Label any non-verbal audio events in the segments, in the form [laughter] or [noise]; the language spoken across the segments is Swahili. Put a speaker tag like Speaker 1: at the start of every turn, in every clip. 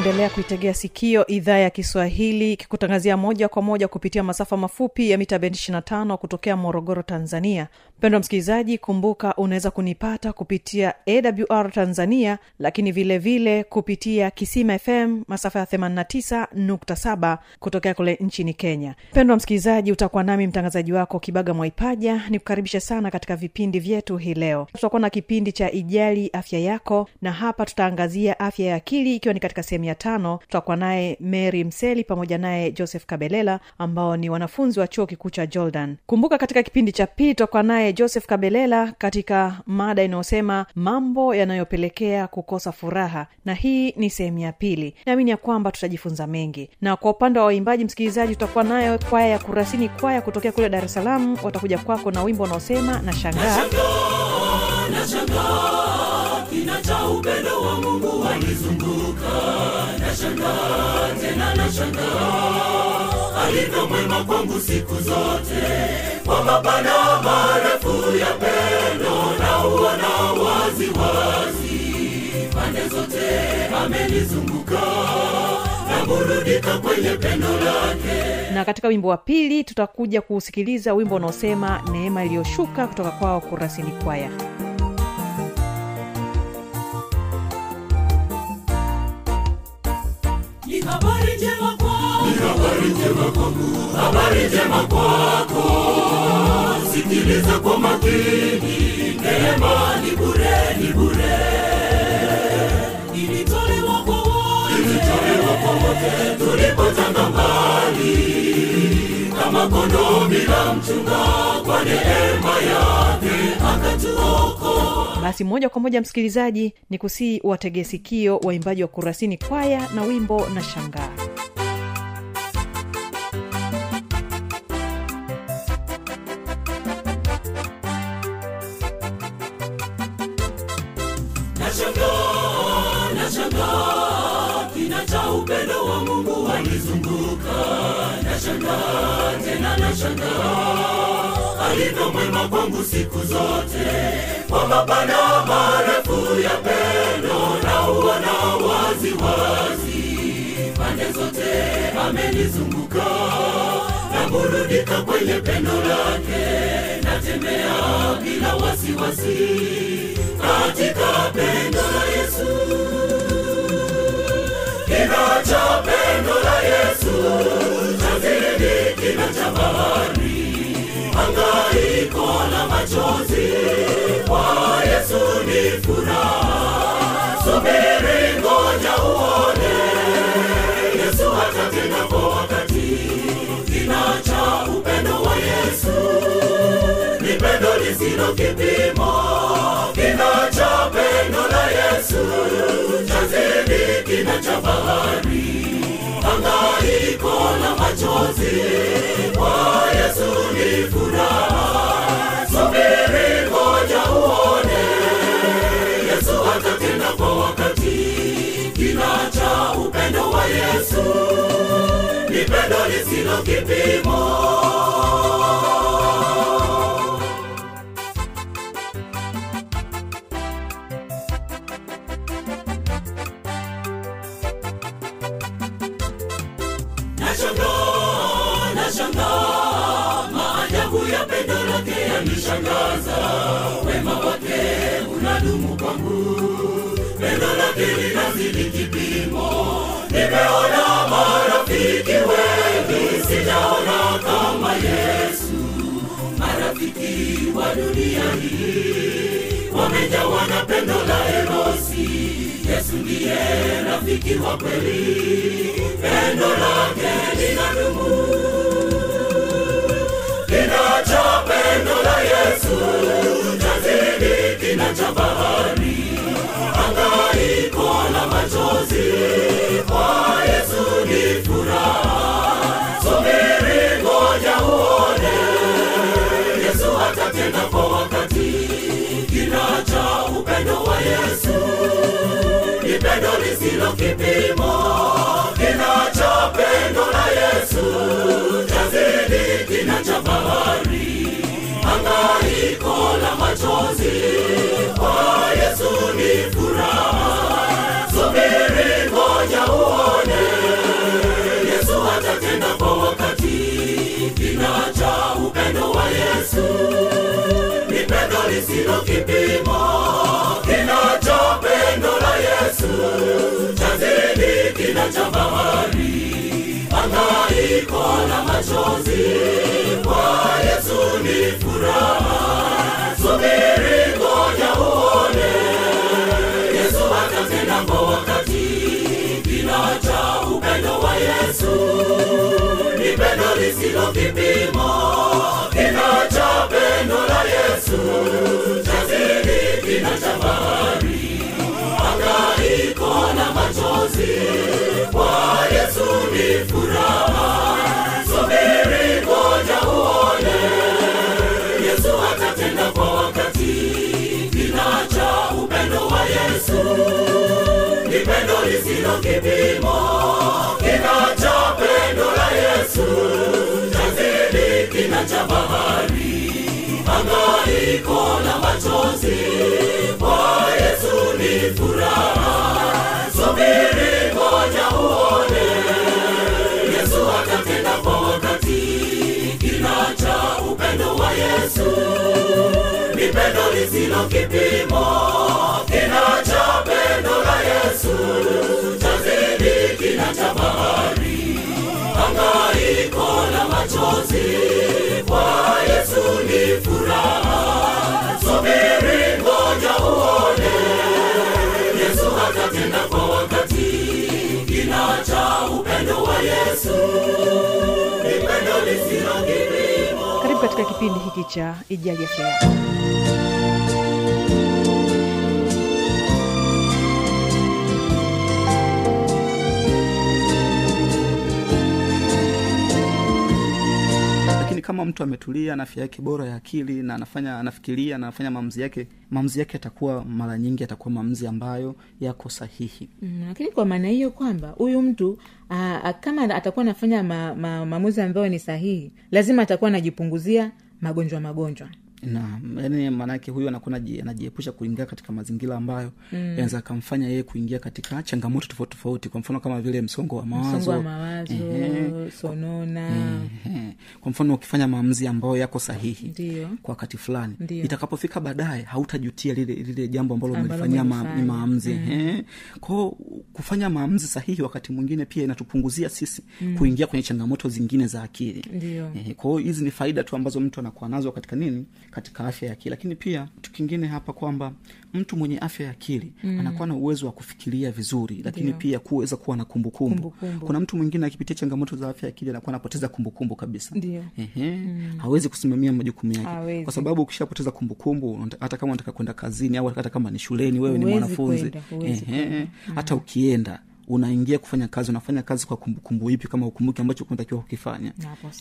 Speaker 1: unaendelea kuitegea sikio idhaa ya kiswahili ikikutangazia moja kwa moja kupitia masafa mafupi ya mita bendi 25 kutokea morogoro tanzania mpendwa msikilizaji kumbuka unaweza kunipata kupitia awr tanzania lakini vile vile kupitia kisima fm masafa ya 89.7 kutokea kule nchini kenya. Mpendwa msikilizaji utakuwa nami mtangazaji wako kibaga mwaipaja ni kukaribisha sana katika vipindi vyetu hii leo. Tutakuwa na kipindi cha ijali afya yako na hapa tutaangazia afya ya akili ikiwa ni katika sehemu ya tano. Tutakuwa naye mary mseli pamoja naye joseph kabelela ambao ni wanafunzi wa chuo kikuu cha jordan. Kumbuka katika kipindi cha pili tutakuwa naye joseph kabelela katika mada inayosema mambo yanayopelekea kukosa furaha na hii ni sehemu ya pili. Naamini ya kwamba tutajifunza mengi. Na kwa upande wa waimbaji msikilizaji tutakuwa nayo kwaya ya kurasini kwaya kutokea kule dar es salaam. Watakuja kwako na wimbo unaosema na shangaa.
Speaker 2: Nashangaa kina cha upendo wa mungu wanizunguka nashangaa tena nashangaa alivyo mwema kwangu siku zote. Kwa mapana marefu ya pendo na uona wazi wazi pande zote amenizunguka naburudika kwenye pendo lake.
Speaker 1: Na katika wimbo wa pili tutakuja kuusikiliza wimbo unaosema neema iliyoshuka kutoka kwao kurasini kwaya.
Speaker 2: Ni habari njema habari njema kwangu habari njema kwako. Sikiliza kwa makini neema ni bure ni bure. Ilitolewa kwa wote. Tulipotanga mbali. Kama kondoo bila mchunga kwa neema yake akatuokoa.
Speaker 1: Basi moja kwa moja msikilizaji ni kusii wategee sikio waimbaji wa kurasini kwaya na wimbo na shangaa
Speaker 2: alivyo mwema kwangu siku zote. Kwa mapana marefu ya pendo na uona wazi wazi. Pande zote amenizunguka naburudika kwenye pendo lake. Natembea bila wasiwasi katika pendo la yesu. Kina pendo la yesu chazidi kina cha bahari hangaiko na machozi kwa yesu ni furaha. Subiri ngoja uone. Yesu atatenda kwa wakati kina cha upendo wa yesu. Ni pendo lisilo kipimo kina cha pendo la yesu. Chazidi kina cha bahari hangaiko la machozi kwa yesu ni furaha. Subiri ngoja uone. Yesu atatenda kwa wakati. Kina cha upendo wa yesu. Ni pendo lisilo kipimo nimeona marafiki wengi sijaona kama yesu. Marafiki wa dunia hii wamejawa na pendo la erosi yesu ndiye rafiki wa kweli. Pendo lake linadumu. Linaja lisilo kipimo kinachopendo la yesu. Chazidi kinachofahari hangaiko la machozi. Kwa yesu ni furaha. Subiri ngoja uone. Yesu atatenda kwa wakati. Kina cha upendo wa yesu. Ni lisilo kipimo. Kina cha pendo la yesu kina cha bahari hangaiko la machozi kwa yesu ni furaha subiri ngoja uone yesu atatenda kwa wakati kina cha upendo wa yesu ni pendo lisilo kipimo kina cha pendo la yesu chazidi kina cha bahari hangaiko la machozi kwa yesu ni furaha. Subiri yesu atatenda kwa kina cha upendo wa yesu. Ni lisilo kipimo. Kina cha pendo la yesu. Chazidi kina cha bahari machozi kwa yesu ni furaha. Subiri ngoja uone. Yesu atatenda kwa wakati. Kina cha upendo wa yesu. Ni pendo lisilo kipimo
Speaker 1: karibu katika kipindi hiki cha ijali afya yako
Speaker 3: lakini kama mtu ametulia na afya yake bora ya akili na anafanya anafikiria na anafanya maamuzi yake maamuzi yake yatakuwa mara nyingi yatakuwa maamuzi ambayo yako sahihi.
Speaker 4: Mm, lakini kwa maana hiyo kwamba huyu mtu aa, kama atakuwa anafanya ma, ma, maamuzi ambayo ni sahihi lazima atakuwa anajipunguzia magonjwa magonjwa
Speaker 3: na yani maanake huyu anakuwa anajiepusha kuingia katika mazingira ambayo mm. yanaweza akamfanya yeye kuingia katika changamoto tofauti tofauti kwa mfano kama vile msongo wa mawazo
Speaker 4: msongo wa mawazo
Speaker 3: Ehe.
Speaker 4: sonona
Speaker 3: Ehe. kwa mfano ukifanya maamuzi ambayo yako sahihi
Speaker 4: Ndiyo.
Speaker 3: kwa wakati fulani itakapofika baadaye hautajutia lile lile jambo ambalo umelifanyia ma, maamuzi mm. kwao kufanya maamuzi sahihi wakati mwingine pia inatupunguzia sisi mm. kuingia kwenye changamoto zingine za akili
Speaker 4: Ndiyo.
Speaker 3: Kwa hiyo hizi ni faida tu ambazo mtu anakuwa nazo katika nini katika afya ya akili lakini pia kitu kingine hapa kwamba mtu mwenye afya ya akili mm. anakuwa na uwezo wa kufikiria vizuri lakini
Speaker 4: Dio.
Speaker 3: pia kuweza kuwa na kumbukumbu
Speaker 4: Kumbukumbu.
Speaker 3: kuna mtu mwingine akipitia changamoto za afya ya akili anakuwa anapoteza kumbukumbu kabisa Ehe. Mm. hawezi kusimamia majukumu yake
Speaker 4: Hawezi.
Speaker 3: kwa sababu ukishapoteza kumbukumbu hata kama unataka kwenda kazini au hata kama ni shuleni wewe ni mwanafunzi Ehe. hata ukienda unaingia kufanya kazi unafanya kazi kwa kumbukumbu ipi kama ukumbuki ambacho unatakiwa kukifanya.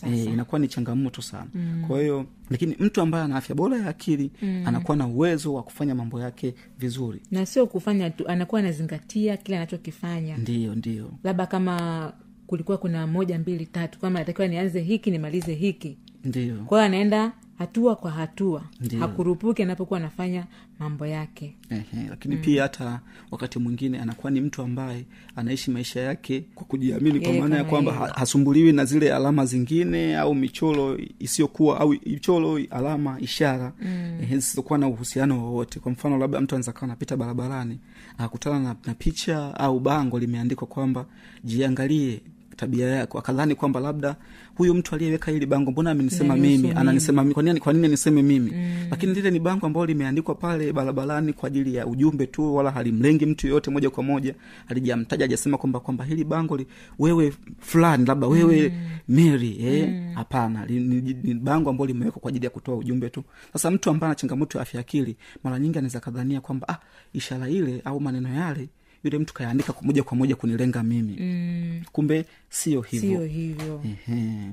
Speaker 3: E, inakuwa ni changamoto sana. Mm. kwa hiyo lakini mtu ambaye ana afya bora ya akili mm. anakuwa na uwezo wa kufanya mambo yake vizuri.
Speaker 4: Na sio kufanya tu anakuwa anazingatia kile anachokifanya.
Speaker 3: Ndio, ndio,
Speaker 4: labda kama kulikuwa kuna moja mbili tatu kama natakiwa nianze hiki nimalize hiki.
Speaker 3: Ndio.
Speaker 4: kwa hiyo anaenda hatua kwa hatua
Speaker 3: Ndiyo.
Speaker 4: hakurupuki anapokuwa anafanya mambo yake
Speaker 3: Ehe, lakini mm. pia hata wakati mwingine anakuwa ni mtu ambaye anaishi maisha yake kwa kujiamini kwa maana ya kwamba hasumbuliwi na zile alama zingine au michoro isiyokuwa au michoro alama ishara mm. zisizokuwa na uhusiano wowote kwa mfano labda mtu anaweza kawa anapita barabarani akakutana na, na picha au bango limeandikwa kwamba jiangalie tabia yako akadhani kwamba labda huyu mtu aliyeweka hili bango mbona amenisema mimi? ananisema mimi kwanini kwanini kwa niseme mimi? Mm. lakini lile ni bango ambalo limeandikwa pale barabarani kwa ajili ya ujumbe tu wala halimlengi mtu yoyote moja kwa moja. Alijamtaja ajasema kwamba kwamba hili bango li, wewe fulani labda wewe mm. mary eh? Hapana li- ni, ni bango ambalo limewekwa kwa ajili ya kutoa ujumbe tu. Sasa mtu ambaye ana changamoto ya afya akili mara nyingi anaweza kadhania kwamba ah, ishara ile au maneno yale yule mtu kayaandika moja kwa moja kunilenga mimi.
Speaker 4: Mm,
Speaker 3: kumbe sio hivyo.
Speaker 4: Sio hivyo.
Speaker 3: Ehe.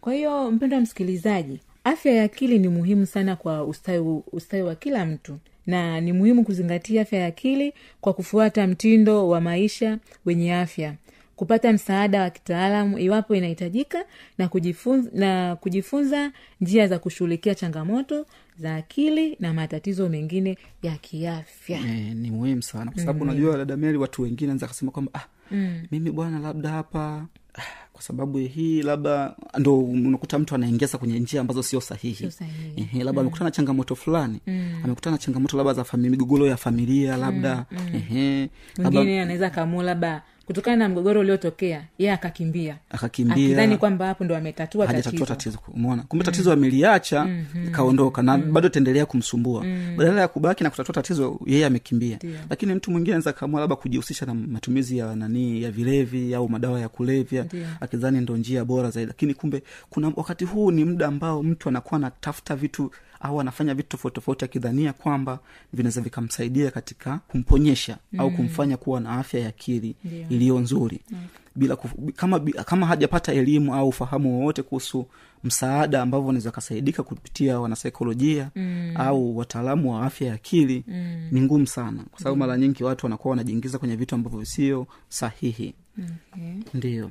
Speaker 4: kwa hiyo mpendo wa msikilizaji afya ya akili ni muhimu sana kwa ustawi, ustawi wa kila mtu. Na ni muhimu kuzingatia afya ya akili kwa kufuata mtindo wa maisha wenye afya kupata msaada wa kitaalamu iwapo inahitajika na kujifunza, na kujifunza njia za kushughulikia changamoto za akili na matatizo mengine ya kiafya.
Speaker 3: E, ni muhimu sana. Kwa sababu unajua dada meri watu wengine anaweza kasema kwamba ah,
Speaker 4: mm.
Speaker 3: mimi bwana labda hapa. Ah, kwa sababu hii labda ndo unakuta mtu anaingiza kwenye njia ambazo sio sahihi.
Speaker 4: Sahihi.
Speaker 3: Ehe, labda amekutana na changamoto fulani. Amekutana na changamoto labda za migogoro ya familia labda. Mm.
Speaker 4: mwingine anaweza kamua labda kutokana na mgogoro uliotokea yeye akakimbia.
Speaker 3: Akakimbia.
Speaker 4: Akidhani kwamba hapo ndo ametatua tatizo.
Speaker 3: tatizo umeona? Kumbe tatizo ameliacha ikaondoka na bado itaendelea kumsumbua. Badala ya kubaki na kutatua tatizo yeye amekimbia. Lakini mtu mwingine anaweza kaamua labda kujihusisha na matumizi ya nani ya vilevi au madawa ya kulevya akidhani ndo njia bora zaidi. Lakini kumbe kuna wakati huu ni muda ambao mtu anakuwa anatafuta vitu au anafanya vitu tofauti tofauti akidhania kwamba vinaweza vikamsaidia katika kumponyesha au kumfanya kuwa na afya ya akili iliyo nzuri. Bila kufu, kama, kama hajapata elimu au ufahamu wowote kuhusu msaada ambavyo wanaweza kasaidika kupitia wanasaikolojia mm. au wataalamu wa afya ya akili mm. ni ngumu sana. Kwa sababu mara nyingi watu wanakuwa wanajiingiza kwenye vitu ambavyo sio sahihi
Speaker 4: okay.
Speaker 3: ndiyo.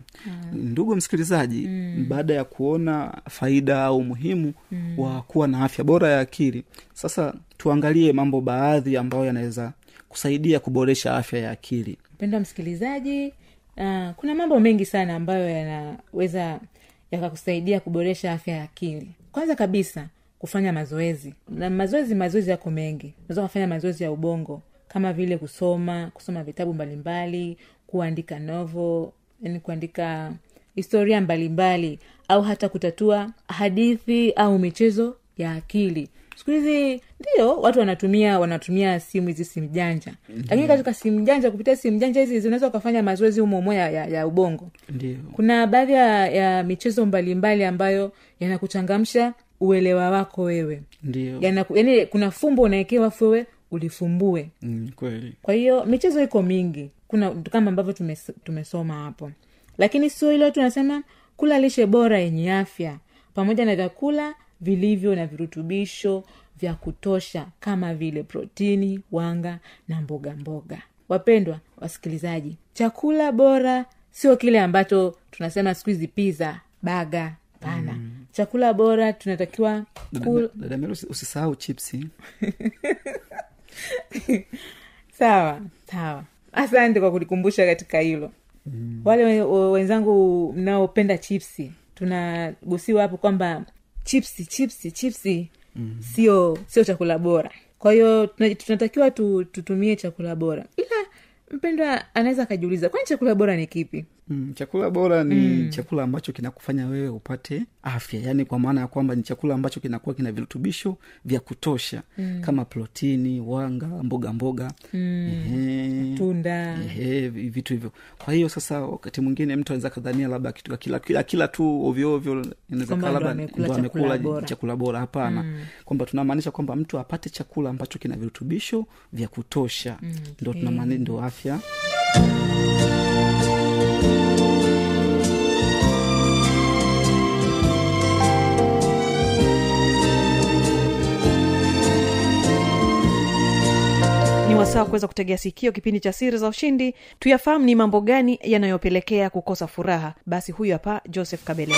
Speaker 3: Ndugu msikilizaji baada ya kuona faida au umuhimu wa kuwa na afya bora ya akili sasa tuangalie mambo baadhi ambayo yanaweza kusaidia kuboresha afya ya akili.
Speaker 4: Mpendwa msikilizaji uh, kuna mambo mengi sana ambayo yanaweza yakakusaidia kuboresha afya ya akili. Kwanza kabisa kufanya mazoezi. Na mazoezi mazoezi yako mengi. Unaweza kufanya mazoezi ya ubongo kama vile kusoma kusoma vitabu mbalimbali kuandika novel yani kuandika historia mbalimbali au hata kutatua hadithi au michezo ya akili. Siku hizi ndio watu wanatumia wanatumia simu hizi simu janja. Lakini katika simu janja kupitia simu janja hizi zinaweza ukafanya mazoezi umomo ya, ya, ya ubongo.
Speaker 3: Ndio.
Speaker 4: Kuna baadhi ya, ya michezo mbalimbali ambayo yanakuchangamsha uelewa wako wewe.
Speaker 3: Ndio.
Speaker 4: Yani kuna fumbo unaekewa wewe ulifumbue.
Speaker 3: Mm, kweli.
Speaker 4: Kwa hiyo michezo iko mingi kuna kama ambavyo tumes, tumesoma hapo. Lakini sio hilo tunasema kula lishe bora yenye afya pamoja na vyakula vilivyo na virutubisho vya kutosha kama vile protini wanga na mboga mboga. Wapendwa wasikilizaji chakula bora sio kile ambacho tunasema siku hizi piza baga pana mm. chakula bora tunatakiwa kul...
Speaker 3: usisahau chipsi. [laughs]
Speaker 4: Sawa sawa asante kwa kulikumbusha katika hilo mm. wale we- we- wenzangu mnaopenda chipsi tunagusiwa hapo kwamba chipsi chipsi chipsi mm. sio sio chakula bora kwa hiyo tunatakiwa tu, tutumie chakula bora ila mpendwa anaweza akajiuliza kwani chakula bora ni kipi
Speaker 3: mm, chakula bora ni mm. chakula ambacho kinakufanya wewe upate afya. Yaani kwa maana ya kwamba ni chakula ambacho kinakuwa kina virutubisho vya kutosha. Mm. kama protini wanga mboga mboga. Mm.
Speaker 4: tunda
Speaker 3: vitu hivyo. Kwa hiyo sasa wakati mwingine mtu anaweza kadhania labda kitu akila kila, kila tu ovyoovyo inaweza
Speaker 4: Kwamba
Speaker 3: labda
Speaker 4: amekula chakula bora.
Speaker 3: chakula bora. Hapana. Mm. kwamba tunamaanisha kwamba mtu apate chakula ambacho kina virutubisho vya kutosha. Mm, ndo tunamaanisha ndo afya.
Speaker 1: ni wasaa wa kuweza kutegea sikio kipindi cha siri za ushindi. Tuyafahamu ni mambo gani yanayopelekea kukosa furaha. Basi huyu hapa joseph kabeleni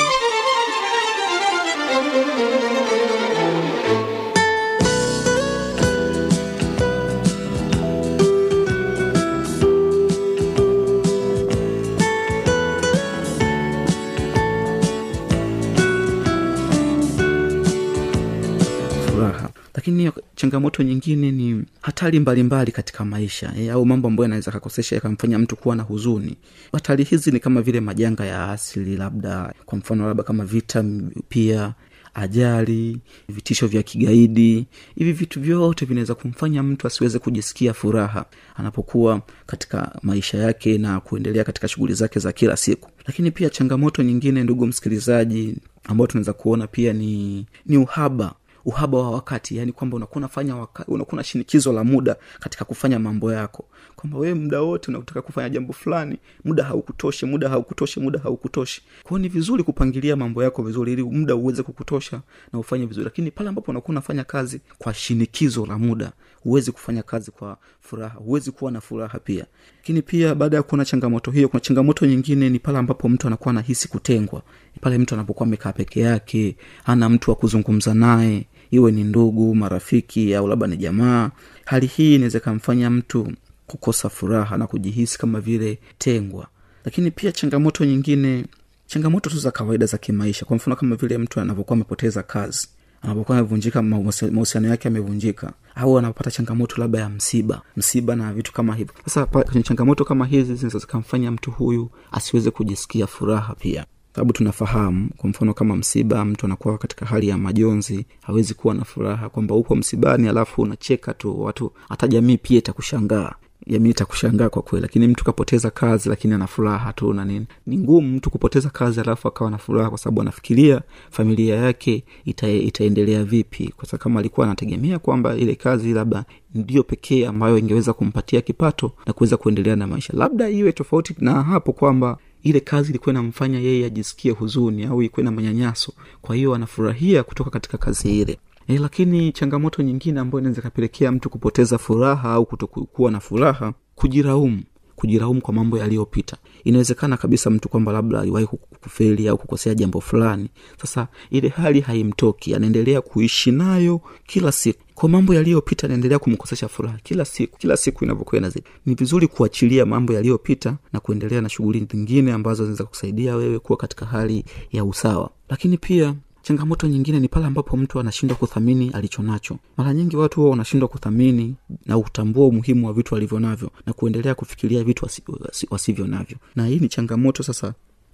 Speaker 3: lakini changamoto nyingine ni hatari mbalimbali katika maisha e, au mambo ambayo yanaweza kakosesha yakamfanya mtu kuwa na huzuni. Hatari hizi ni kama vile majanga ya asili labda kwa mfano labda kama vita pia ajali vitisho vya kigaidi. Hivi vitu vyote vinaweza kumfanya mtu asiweze kujisikia furaha anapokuwa katika maisha yake na kuendelea katika shughuli zake za kila siku. Lakini pia changamoto nyingine ndugu msikilizaji ambayo tunaweza kuona pia ni ni uhaba uhaba wa wakati yani kwamba unakuwa unafanya unakuwa na shinikizo la muda katika kufanya mambo yako. Kwamba wewe muda wote unataka kufanya jambo fulani muda haukutoshi muda haukutoshi muda haukutoshi. Kwao ni vizuri kupangilia mambo yako vizuri ili muda uweze kukutosha na ufanye vizuri. Lakini pale ambapo unakuwa unafanya kazi kwa shinikizo la muda huwezi kufanya kazi kwa furaha huwezi kuwa na furaha pia. Lakini pia baada ya kuona changamoto hiyo kuna changamoto nyingine ni pale ambapo mtu anakuwa anahisi kutengwa pale mtu anapokuwa amekaa peke yake hana mtu wa kuzungumza naye iwe ni ndugu marafiki au labda ni jamaa hali hii inaweza ikamfanya mtu kukosa furaha na kujihisi kama vile tengwa. Lakini pia changamoto nyingine changamoto tu za kawaida za kimaisha. Kwa mfano kama vile mtu anavyokuwa amepoteza kazi anapokuwa amevunjika mahusiano yake amevunjika au anapata changamoto labda ya msiba msiba na vitu kama hivyo. Sasa kwenye changamoto kama hizi zinaweza zikamfanya mtu huyu asiweze kujisikia furaha pia sababu tunafahamu kwa mfano kama msiba mtu anakuwa katika hali ya majonzi hawezi kuwa na furaha kwamba upo msibani alafu unacheka tu watu hata jamii pia itakushangaa. Jamii itakushangaa kwa kweli lakini mtu kapoteza kazi lakini ana furaha tu na nini. Ni ngumu mtu kupoteza kazi alafu akawa na furaha kwa sababu anafikiria familia yake ita, itaendelea vipi. Kwa sababu kama alikuwa anategemea kwamba ile kazi labda ndiyo pekee ambayo ingeweza kumpatia kipato na kuweza kuendelea na maisha. Labda iwe tofauti na hapo kwamba ile kazi ilikuwa inamfanya yeye ajisikie huzuni au ikuwe na manyanyaso. Kwa hiyo anafurahia kutoka katika kazi ile. E, lakini changamoto nyingine ambayo inaweza ikapelekea mtu kupoteza furaha au kutokuwa na furaha kujiraumu. Kujiraumu kwa mambo yaliyopita. Inawezekana kabisa mtu kwamba labda aliwahi ku- kufeli au kukosea jambo fulani. Sasa ile hali haimtoki. Anaendelea kuishi nayo kila siku kwa mambo yaliyopita anaendelea kumkosesha furaha kila siku. Kila siku inavyokuwa inazidi. Ni vizuri kuachilia mambo yaliyopita na kuendelea na shughuli zingine ambazo zinaweza kusaidia wewe kuwa katika hali ya usawa. Lakini pia changamoto nyingine ni pale ambapo mtu anashindwa kuthamini alichonacho mara nyingi watu huwa wanashindwa kuthamini na utambua umuhimu wa vitu walivyo navyo na kuendelea kufikiria vitu wasi, wasi, wasivyo navyo. Na hii ni changamoto sasa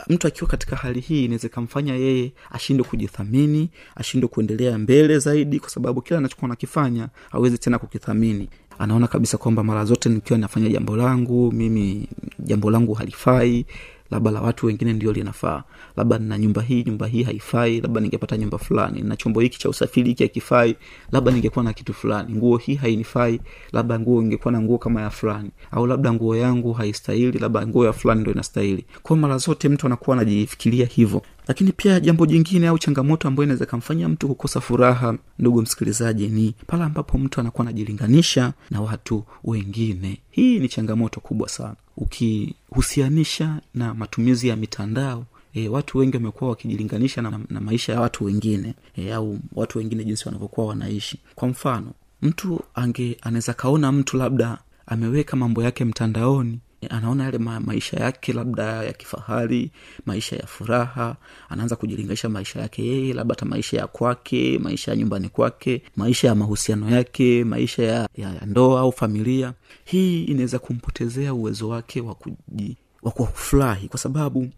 Speaker 3: mtu akiwa katika hali hii inaweza ikamfanya yeye ashindwe kujithamini ashindwe kuendelea mbele zaidi kwa sababu kila anachokuwa nakifanya awezi tena kukithamini. Anaona kabisa kwamba mara zote nikiwa nafanya jambo langu mimi jambo langu halifai labda la watu wengine ndio linafaa. Labda nina nyumba hii nyumba hii haifai labda ningepata nyumba fulani. Na chombo hiki cha usafiri hiki hakifai labda ningekuwa na kitu fulani. Nguo hii hainifai labda nguo ingekuwa na nguo kama ya fulani. Au labda nguo yangu haistahili labda nguo ya fulani ndo inastahili. Kwao mara zote mtu anakuwa anajifikiria hivyo lakini pia jambo jingine au changamoto ambayo inaweza kamfanya mtu kukosa furaha ndugu msikilizaji ni pale ambapo mtu anakuwa anajilinganisha na watu wengine. Hii ni changamoto kubwa sana. Ukihusianisha na matumizi ya mitandao E, watu wengi wamekuwa wakijilinganisha na, na maisha ya watu wengine e, au watu wengine jinsi wanavyokuwa wanaishi. Kwa mfano mtu ange anaweza kaona mtu labda ameweka mambo yake mtandaoni anaona yale ma, maisha yake labda ya kifahari maisha ya furaha anaanza kujilinganisha maisha yake yeye labda hata maisha ya kwake maisha ya nyumbani kwake maisha ya mahusiano yake maisha ya, ya, ya ndoa au familia. Hii inaweza kumpotezea uwezo wake wa kuji wa kufurahi kwa sababu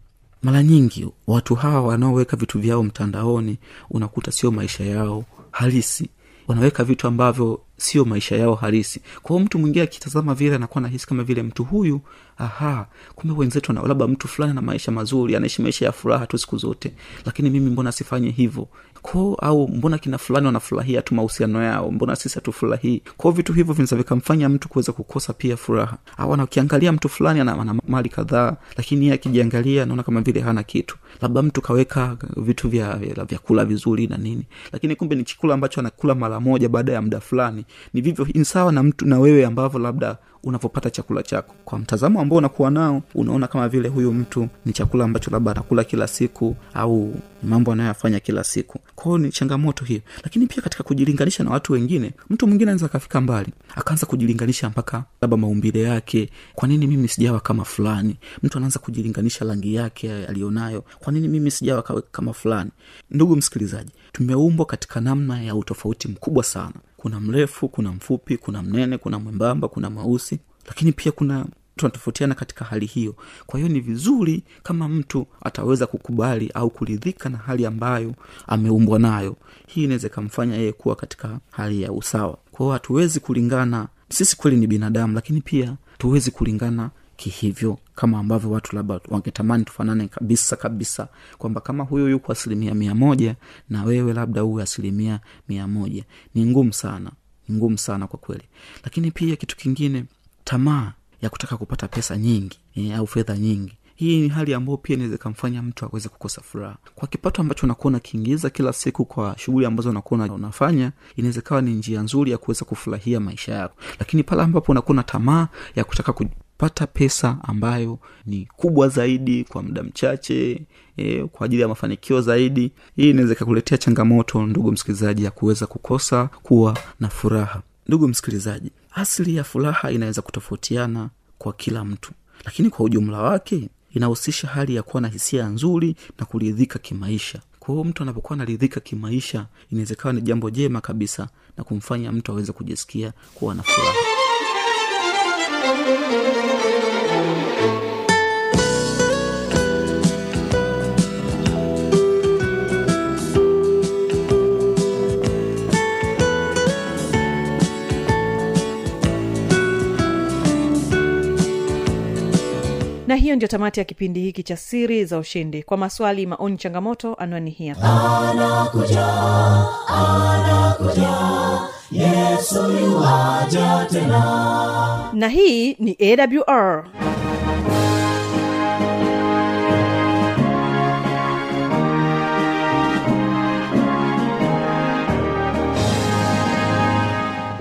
Speaker 3: mara nyingi watu hawa wanaoweka vitu vyao mtandaoni unakuta sio maisha yao halisi wanaweka vitu ambavyo sio maisha yao halisi. Kwa hiyo mtu mwingine akitazama vile anakuwa nahisi kama vile mtu huyu aha kumbe wenzetu na labda mtu fulani na maisha mazuri anaishi maisha ya furaha tu siku zote. Lakini mimi mbona sifanye hivyo ko au mbona kina fulani wanafurahia tu mahusiano yao? Mbona sisi hatufurahii? Kwao vitu hivyo vinaweza vikamfanya mtu kuweza kukosa pia furaha. Au anakiangalia mtu fulani ana, ana mali kadhaa lakini yeye akijiangalia anaona kama vile hana kitu. Labda mtu kaweka vitu vya- vyakula vizuri na nini. Lakini kumbe ni chakula ambacho anakula mara moja baada ya muda fulani. Ni vivyo ni sawa na mtu na wewe ambavyo labda unavyopata chakula chako. Kwa mtazamo ambao unakuwa nao unaona kama vile huyu mtu ni chakula ambacho labda anakula kila siku au mambo anayoyafanya kila siku. Kwao ni changamoto hiyo. Lakini pia katika kujilinganisha na watu wengine mtu mwingine anaweza akafika mbali akaanza kujilinganisha mpaka labda maumbile yake. Kwa nini mimi sijawa kama fulani? Mtu anaanza kujilinganisha rangi yake aliyonayo. Kwa nini mimi sijawa kama fulani? Ndugu msikilizaji tumeumbwa katika namna ya utofauti mkubwa sana kuna mrefu kuna mfupi kuna mnene kuna mwembamba kuna mweusi lakini pia kuna tunatofautiana katika hali hiyo. Kwa hiyo ni vizuri kama mtu ataweza kukubali au kuridhika na hali ambayo ameumbwa nayo. Hii inaweza ikamfanya yeye kuwa katika hali ya usawa. Kwa hiyo hatuwezi kulingana sisi kweli ni binadamu lakini pia tuwezi kulingana kihivyo kama ambavyo watu labda wangetamani tufanane kabisa kabisa kwamba kama huyo yuko asilimia mia moja na wewe labda uwe asilimia mia moja. Ni ngumu sana ni ngumu sana kwa kweli. Lakini pia kitu kingine tamaa ya kutaka kupata pesa nyingi e, au fedha nyingi. Hii ni hali ambayo pia inaweza ikamfanya mtu aweze kukosa furaha. Kwa kipato ambacho unakuwa unakiingiza kila siku kwa shughuli ambazo unakuwa unafanya inaweza ikawa ni njia nzuri ya kuweza kufurahia maisha yako. Lakini pale ambapo unakuwa na tamaa ya kutaka kupata pesa ambayo ni kubwa zaidi kwa muda mchache e, kwa ajili ya mafanikio zaidi. Hii inaweza ikakuletea changamoto ndugu msikilizaji ya kuweza kukosa kuwa na furaha. Ndugu msikilizaji asili ya furaha inaweza kutofautiana kwa kila mtu lakini kwa ujumla wake inahusisha hali ya kuwa na hisia nzuri na kuridhika kimaisha. Kwa mtu anapokuwa anaridhika kimaisha inawezekawa ni jambo jema kabisa na kumfanya mtu aweze kujisikia kuwa na furaha
Speaker 1: na hiyo ndio tamati ya kipindi hiki cha siri za ushindi. Kwa maswali maoni changamoto anwani hii tena. Na hii ni awr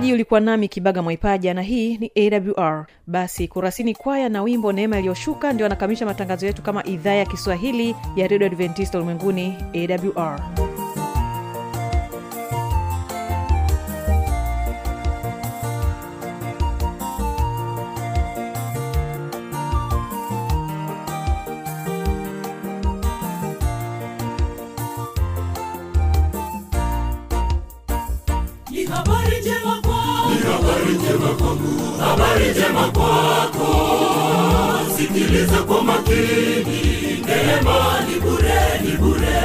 Speaker 1: msikilizaji ulikuwa nami kibaga mwaipaja na hii ni awr basi kurasini kwaya na wimbo neema iliyoshuka ndio anakamilisha matangazo yetu kama idhaa ya kiswahili ya redio adventista ulimwenguni awr
Speaker 2: njema kwako. Sikiliza kwa makini. Neema ni bure, ni bure.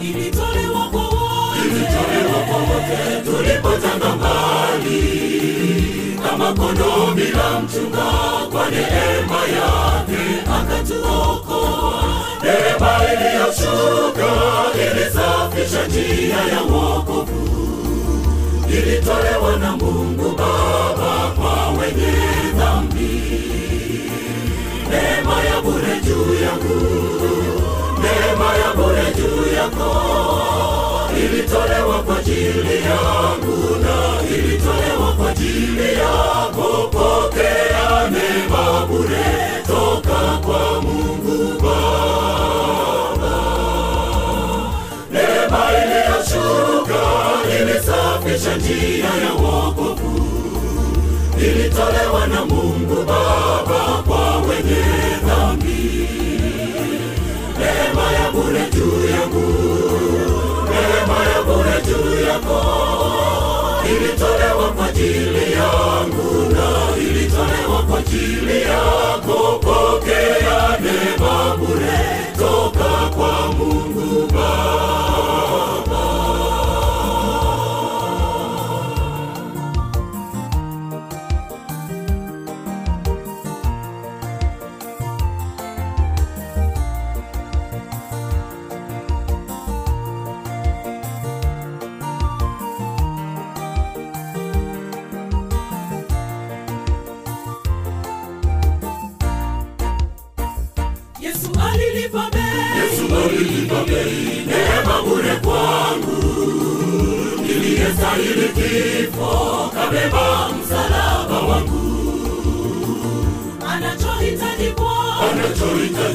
Speaker 2: Ilitolewa kwa wote. Ilitolewa kwa wote. Tulipotanga mbali. Kama kondoo bila mchunga kwa neema yake akatuokoa. Neema iliyoshuka ilisafisha njia ya wokovu ilitolewa na Mungu Baba kwa wenye dhambi. Neema ya bure juu yangu, neema ya bure juu yako, ilitolewa kwa ajili yangu na ilitolewa kwa ajili yako. Pokea neema bure toka kwa Mungu Baba. Ilisafisha njia ya wokovu, ilitolewa na Mungu Baba kwa wenye dhambi. Neema ya bure juu yangu, neema ya bure juu yako, ilitolewa kwa ajili yangu na ilitolewa kwa ajili yako. Pokea neema bure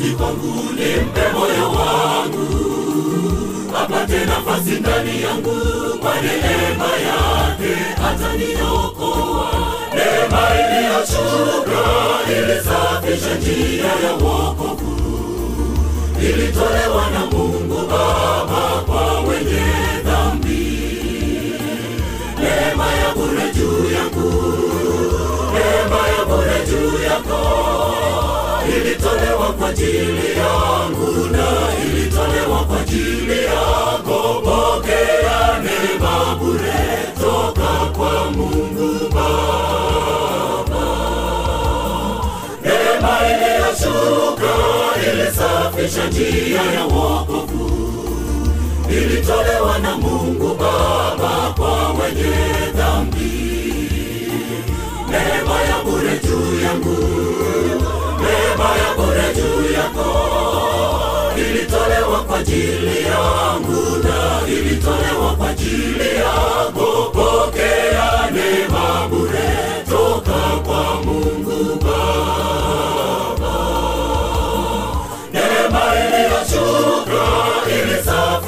Speaker 5: anachohitaji
Speaker 2: kwangu nimpe moyo wangu apate nafasi ndani yangu kwa neema yake ataniokoa neema iliyoshuka ilisafisha njia ya wokovu ilitolewa na mungu baba kwa wenye dhambi. Neema ya bure juu yangu neema ya bure juu yako ilitolewa kwa ajili yangu na ilitolewa kwa ajili yako. Pokea neema bure toka kwa mungu baba. Neema iliyoshuka ilisafisha njia ya wokovu. Ilitolewa na mungu baba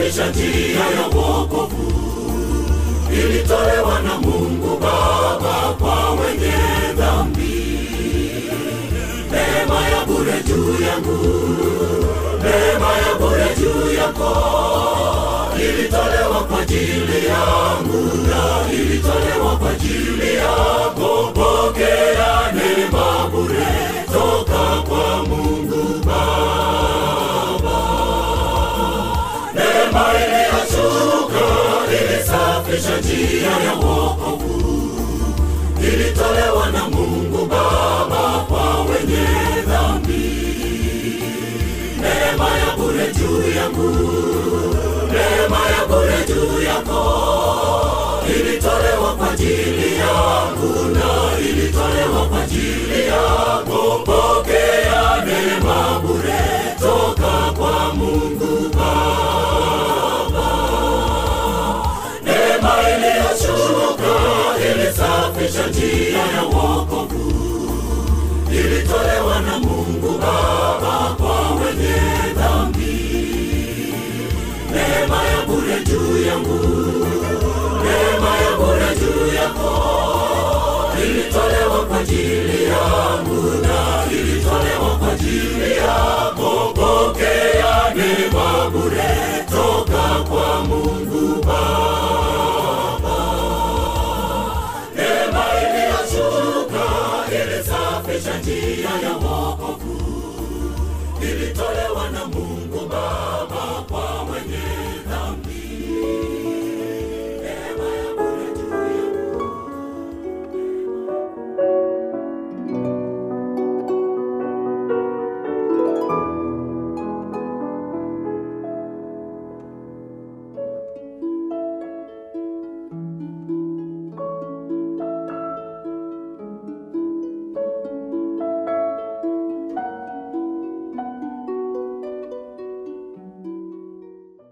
Speaker 2: njia ya wokovu ilitolewa na mungu baba kwa wenye dhambi. Neema ya bure juu yangu neema ya bure juu yako ilitolewa kwa ajili yangu na ilitolewa kwa ajili yako ilisafisha njia ya wokovu ilitolewa na mungu baba kwa wenye dhambi neema ya bure juu yangu. Neema ya bure juu yako ilitolewa kwa ajili yangu. Na ilitolewa kwa ajili yako pokea neema bure. Toka kwa mungu ilisafisha njia ya wokovu ilitolewa na mungu baba kwa wenye dhambi. Neema ya bure juu yangu neema ya bure juu yako ilitolewa kwa